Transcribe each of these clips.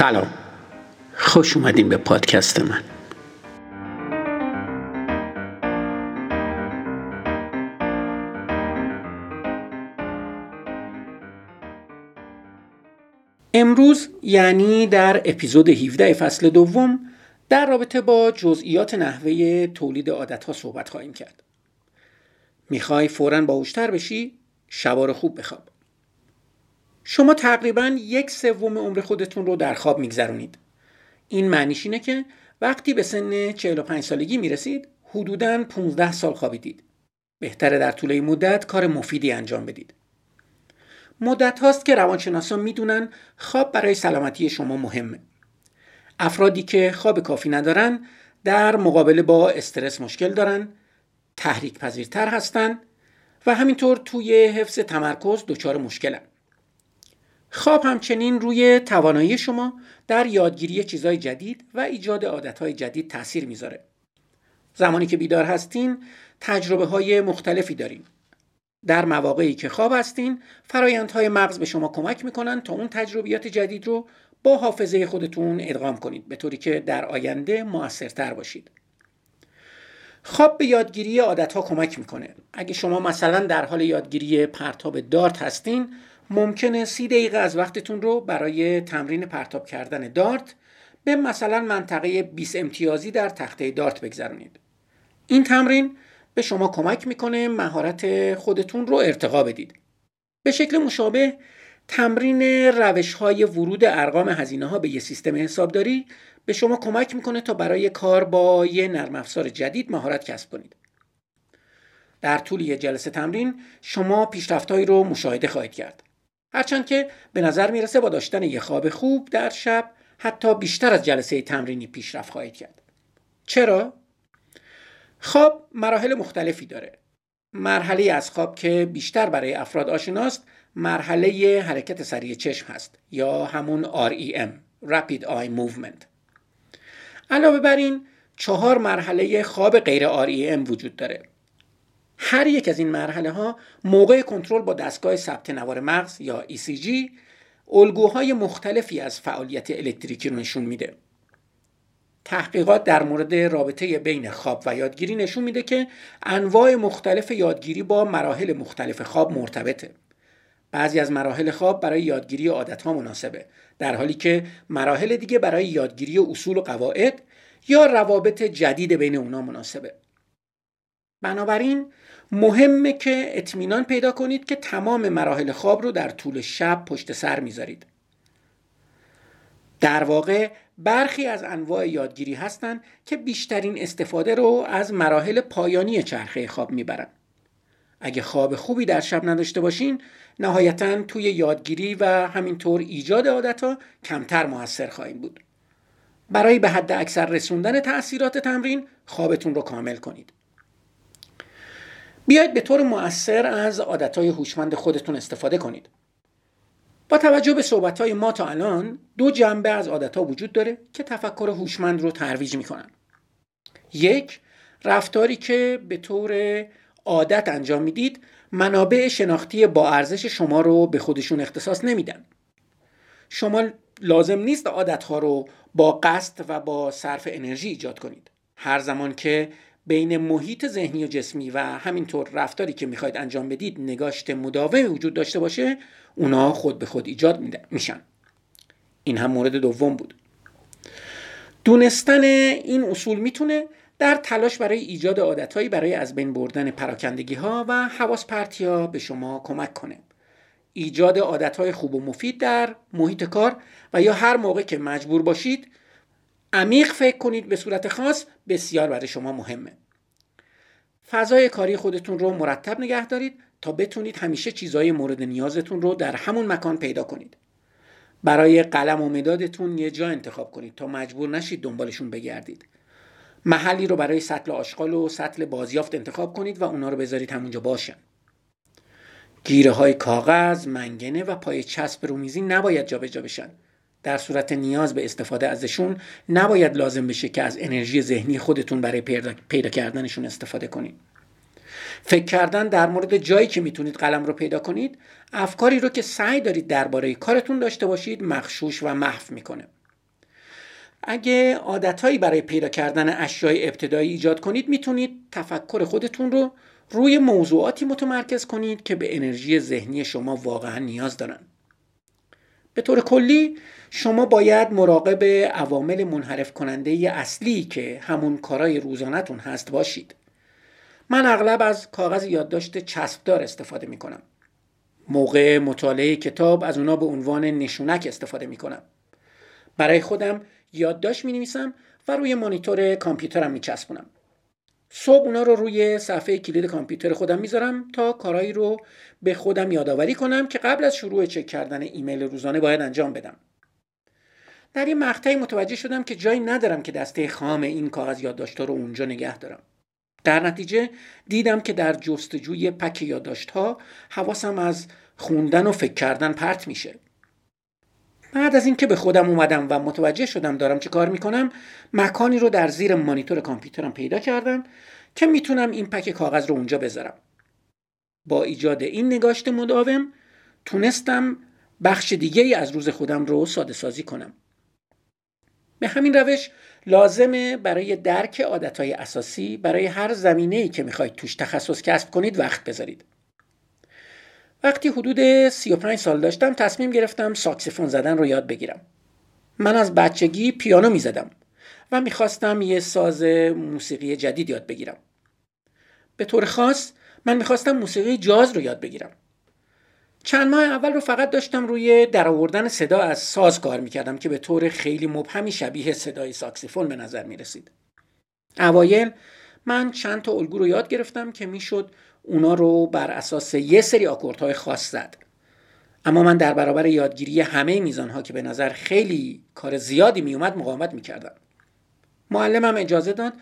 سلام خوش اومدین به پادکست من امروز یعنی در اپیزود 17 فصل دوم در رابطه با جزئیات نحوه تولید عادت ها صحبت خواهیم کرد. می‌خوای فورا باهوشتر بشی؟ شبار خوب بخواب. شما تقریبا یک سوم عمر خودتون رو در خواب میگذرونید. این معنیش اینه که وقتی به سن 45 سالگی می‌رسید حدوداً 15 سال خوابیدید. بهتره در طول این مدت کار مفیدی انجام بدید. مدت هاست که روانشناسان می‌دونن خواب برای سلامتی شما مهمه. افرادی که خواب کافی ندارن در مقابله با استرس مشکل دارن، تحریک پذیرتر هستن و همینطور توی حفظ تمرکز دچار مشکلن. خواب همچنین روی توانایی شما در یادگیری چیزهای جدید و ایجاد عادتهای جدید تاثیر می‌ذاره. زمانی که بیدار هستین تجربه های مختلفی دارین. در مواقعی که خواب هستین فرایندهای مغز به شما کمک می‌کنن تا اون تجربیات جدید رو با حافظه خودتون ادغام کنید به طوری که در آینده موثرتر باشید. خواب به یادگیری عادت ها کمک می‌کنه. اگه شما مثلا در حال یادگیری پرتاب دارت هستین ممکنه سی دقیقه از وقتتون رو برای تمرین پرتاب کردن دارت به مثلا منطقه 20 امتیازی در تخته دارت بگذرونید. این تمرین به شما کمک می‌کنه مهارت خودتون رو ارتقا بدید. به شکل مشابه تمرین روش های ورود ارقام هزینه ها به یه سیستم حسابداری به شما کمک می‌کنه تا برای کار با یه نرم افزار جدید مهارت کسب کنید. در طول یه جلسه تمرین شما پیشرفتهایی رو مشاهده خواهید کرد. هرچند که به نظر می‌رسه با داشتن یه خواب خوب در شب حتی بیشتر از جلسه تمرینی پیشرفت خواهید کرد. چرا؟ خواب مراحل مختلفی داره. مرحله از خواب که بیشتر برای افراد آشناست مرحله حرکت سریع چشم هست یا همون REM Rapid Eye Movement علاوه بر این چهار مرحله خواب غیر REM وجود داره هر یک از این مرحله ها موقع کنترل با دستگاه ثبت نوار مغز یا ECG الگوهای مختلفی از فعالیت الکتریکی رو نشون میده. تحقیقات در مورد رابطه بین خواب و یادگیری نشون میده که انواع مختلف یادگیری با مراحل مختلف خواب مرتبطه. بعضی از مراحل خواب برای یادگیری عادت ها مناسبه در حالی که مراحل دیگه برای یادگیری اصول و قواعد یا روابط جدید بین اونا مناسبه. بنابراین مهمه که اطمینان پیدا کنید که تمام مراحل خواب رو در طول شب پشت سر می‌ذارید. در واقع برخی از انواع یادگیری هستند که بیشترین استفاده رو از مراحل پایانی چرخه خواب می‌برن. اگه خواب خوبی در شب نداشته باشین نهایتا توی یادگیری و همینطور ایجاد عادت کمتر موثر خواهیم بود. برای به حد اکثر رسوندن تاثیرات تمرین خوابتون رو کامل کنید. بیاید به طور مؤثر از عادتهای هوشمند خودتون استفاده کنید. با توجه به صحبتهای ما تا الان دو جنبه از عادتها وجود داره که تفکر هوشمند رو ترویج می‌کنن. یک رفتاری که به طور عادت انجام می‌دید منابع شناختی با ارزش شما رو به خودشون اختصاص نمیدن. شما لازم نیست عادتها رو با قصد و با صرف انرژی ایجاد کنید. هر زمان که بین محیط ذهنی و جسمی و همینطور رفتاری که می‌خواید انجام بدید نگاشت مداومی وجود داشته باشه اونا خود به خود ایجاد میشن. این هم مورد دوم بود. دونستن این اصول می‌تونه در تلاش برای ایجاد عادتهایی برای از بین بردن پراکندگی ها و حواس پرتی ها به شما کمک کنه. ایجاد عادتهای خوب و مفید در محیط کار و یا هر موقع که مجبور باشید عمیق فکر کنید به صورت خاص بسیار برای شما مهمه. فضای کاری خودتون رو مرتب نگه دارید تا بتونید همیشه چیزهای مورد نیازتون رو در همون مکان پیدا کنید. برای قلم و مدادتون یه جا انتخاب کنید تا مجبور نشید دنبالشون بگردید. محلی رو برای سطل آشغال و سطل بازیافت انتخاب کنید و اونا رو بذارید همونجا باشن. گیره های کاغذ، منگنه و پای چسب رومیزی نباید جابجا بشن. در صورت نیاز به استفاده ازشون نباید لازم بشه که از انرژی ذهنی خودتون برای پیدا کردنشون استفاده کنید. فکر کردن در مورد جایی که می‌تونید قلم رو پیدا کنید افکاری رو که سعی دارید درباره کارتون داشته باشید مخشوش و محو می‌کنه. اگه عادتهایی برای پیدا کردن اشیای ابتدایی ایجاد کنید می‌تونید تفکر خودتون رو روی موضوعاتی متمرکز کنید که به انرژی ذهنی شما واقعا نیاز دارن. به طور کلی شما باید مراقب عوامل منحرف کننده اصلی که همون کارای روزانتون هست باشید من اغلب از کاغذ یادداشت چسبدار استفاده می کنم. موقع مطالعه کتاب از اونا به عنوان نشونک استفاده می کنم. برای خودم یادداشت می نویسم و روی مانیتور کامپیوترم می چسبونم. صبح اونا رو روی صفحه کلید کامپیوتر خودم می‌ذارم تا کارهایی رو به خودم یادآوری کنم که قبل از شروع چک کردن ایمیل روزانه باید انجام بدم. در این مقطعی متوجه شدم که جایی ندارم که دسته خام این کاغذ یادداشت‌ها رو اونجا نگه دارم. در نتیجه دیدم که در جستجوی پک یادداشت‌ها حواسم از خوندن و فکر کردن پرت میشه. بعد از اینکه به خودم اومدم و متوجه شدم دارم چه کار می‌کنم مکانی رو در زیر مانیتور کامپیوترم پیدا کردم که می‌تونم این پک کاغذ رو اونجا بذارم. با ایجاد این نگاشت مداوم تونستم بخش دیگه ای از روز خودم رو ساده سازی کنم. به همین روش لازمه برای درک عادتهای اساسی برای هر زمینه ای که می‌خواید توش تخصص کسب کنید وقت بذارید. وقتی حدود 35 سال داشتم تصمیم گرفتم ساکسیفون زدن رو یاد بگیرم. من از بچگی پیانو می زدم و می‌خواستم یه ساز موسیقی جدید یاد بگیرم. به طور خاص من می‌خواستم موسیقی جاز رو یاد بگیرم. چند ماه اول رو فقط داشتم روی درآوردن صدا از ساز کار می‌کردم که به طور خیلی مبهمی شبیه صدای ساکسیفون به نظر می‌رسید. اوایل من چند تا الگو رو یاد گرفتم که می‌شد اونا رو بر اساس یه سری آکوردهای خاص زد. اما من در برابر یادگیری همه میزانها که به نظر خیلی کار زیادی میومد مقاومت می‌کردم. معلمم اجازه داد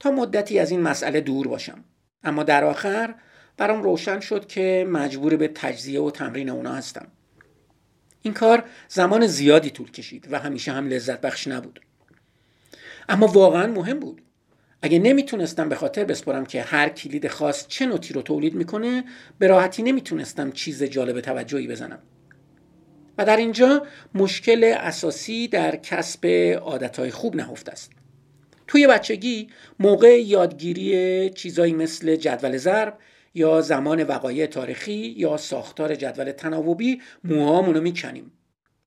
تا مدتی از این مسئله دور باشم. اما در آخر برام روشن شد که مجبور به تجزیه و تمرین اونا هستم. این کار زمان زیادی طول کشید و همیشه هم لذت بخش نبود. اما واقعا مهم بود اگه نمی‌تونستم به خاطر بسپرم که هر کلید خاص چه نوتی رو تولید می‌کنه به راحتی نمی‌تونستم چیز جالب توجهی بزنم. و در اینجا مشکل اساسی در کسب عادتهای خوب نهفته است. توی بچگی موقع یادگیری چیزایی مثل جدول ضرب یا زمان وقایع تاریخی یا ساختار جدول تناوبی موهامون می‌کنیم.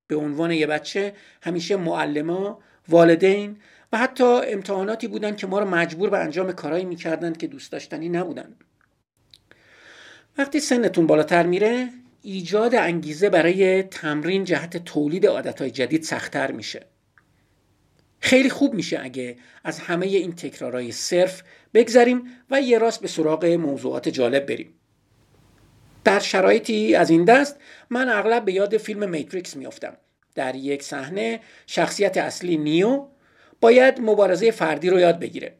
به عنوان یه بچه همیشه معلما والدین و حتی امتحاناتی بودن که ما رو مجبور به انجام کارهایی می‌کردند که دوست داشتنی نبودن وقتی سنتون بالاتر میره ایجاد انگیزه برای تمرین جهت تولید عادتهای جدید سختتر میشه. خیلی خوب میشه اگه از همه این تکرارهای صرف بگذریم و یه راست به سراغ موضوعات جالب بریم. در شرایطی از این دست من اغلب به یاد فیلم میتریکس میافتم. در یک صحنه شخصیت اصلی نیو باید مبارزه فردی رو یاد بگیره.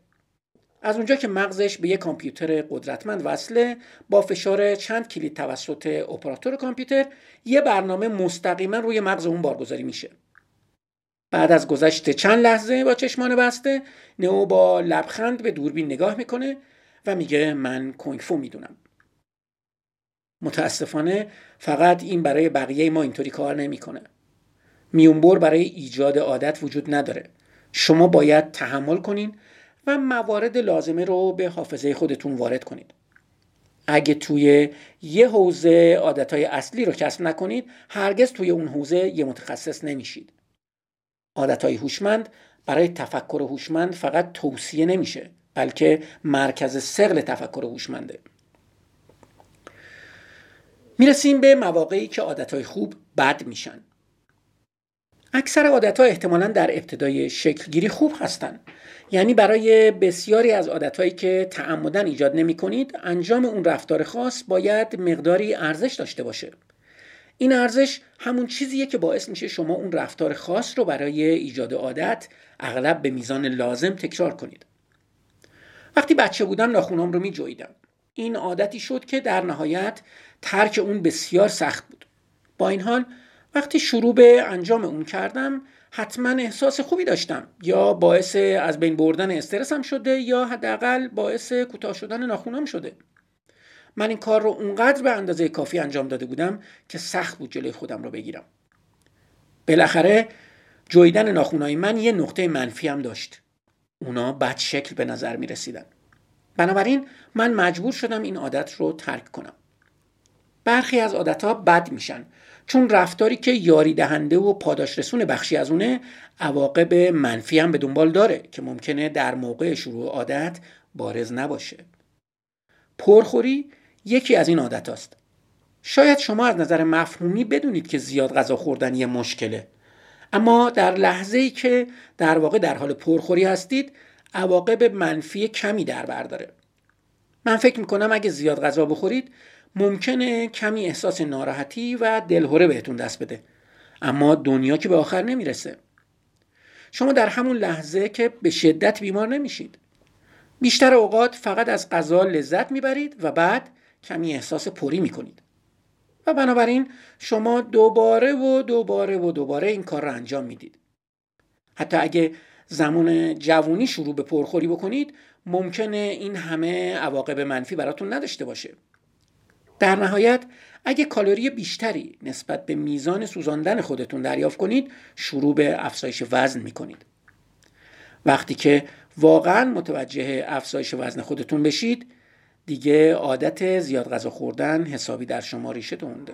از اونجا که مغزش به یک کامپیوتر قدرتمند وصله با فشار چند کلید توسط اپراتور کامپیوتر یه برنامه مستقیما روی مغز اون بارگذاری میشه. بعد از گذشت چند لحظه با چشمان بسته نئو با لبخند به دوربین نگاه می‌کنه و میگه من کنگفو می‌دونم. متاسفانه فقط این برای بقیه ما اینطوری کار نمی‌کنه. میونبر برای ایجاد عادت وجود نداره. شما باید تحمل کنین و موارد لازمه رو به حافظه خودتون وارد کنید. اگه توی یه حوزه عادتهای اصلی رو کسب نکنید هرگز توی اون حوزه یه متخصص نمیشید. عادتهای هوشمند برای تفکر هوشمند فقط توصیه نمیشه بلکه مرکز سقل تفکر هوشمنده. می‌رسیم به مواقعی که عادتهای خوب بد میشن. اکثر عادت ها احتمالا در ابتدای شکلگیری خوب هستند یعنی برای بسیاری از عادتهایی که تعمدن ایجاد نمی کنید انجام اون رفتار خاص باید مقداری ارزش داشته باشه. این ارزش همون چیزیه که باعث میشه شما اون رفتار خاص رو برای ایجاد عادت اغلب به میزان لازم تکرار کنید. وقتی بچه بودم ناخونام رو می جویدم. این عادتی شد که در نهایت ترک اون بسیار سخت بود. با این حال وقتی شروع به انجام اون کردم حتما احساس خوبی داشتم. یا باعث از بین بردن استرسم شده یا حداقل باعث کوتاه شدن ناخونم شده. من این کار رو اونقدر به اندازه کافی انجام داده بودم که سخت بود جلوی خودم رو بگیرم. بالاخره جویدن ناخونای من یه نقطه منفی هم داشت. اونا بد شکل به نظر می رسیدن بنابراین من مجبور شدم این عادت رو ترک کنم. برخی از عادتها بد میشن. چون رفتاری که یاری دهنده و پاداش رسون بخشی از اونه عواقب منفی هم به دنبال داره که ممکنه در موقع شروع عادت بارز نباشه. پرخوری یکی از این عادت است. شاید شما از نظر مفهومی بدونید که زیاد غذا خوردن یه مشکله. اما در لحظه ای که در واقع در حال پرخوری هستید عواقب منفی کمی در بر داره. من فکر می‌کنم اگه زیاد غذا بخورید ممکنه کمی احساس ناراحتی و دلهوره بهتون دست بده. اما دنیا که به آخر نمی‌رسه. شما در همون لحظه که به شدت بیمار نمیشید. بیشتر اوقات فقط از غذا لذت می‌برید و بعد کمی احساس پری می‌کنید. و بنابراین شما دوباره و دوباره و دوباره این کار را انجام می‌دید. حتی اگه زمان جوونی شروع به پرخوری بکنید ممکنه این همه عواقب منفی براتون نداشته باشه. در نهایت اگه کالری بیشتری نسبت به میزان سوزاندن خودتون دریافت کنید شروع به افزایش وزن می‌کنید. وقتی که واقعا متوجه افزایش وزن خودتون بشید دیگه عادت زیاد غذا خوردن حسابی در شما ریشه دونده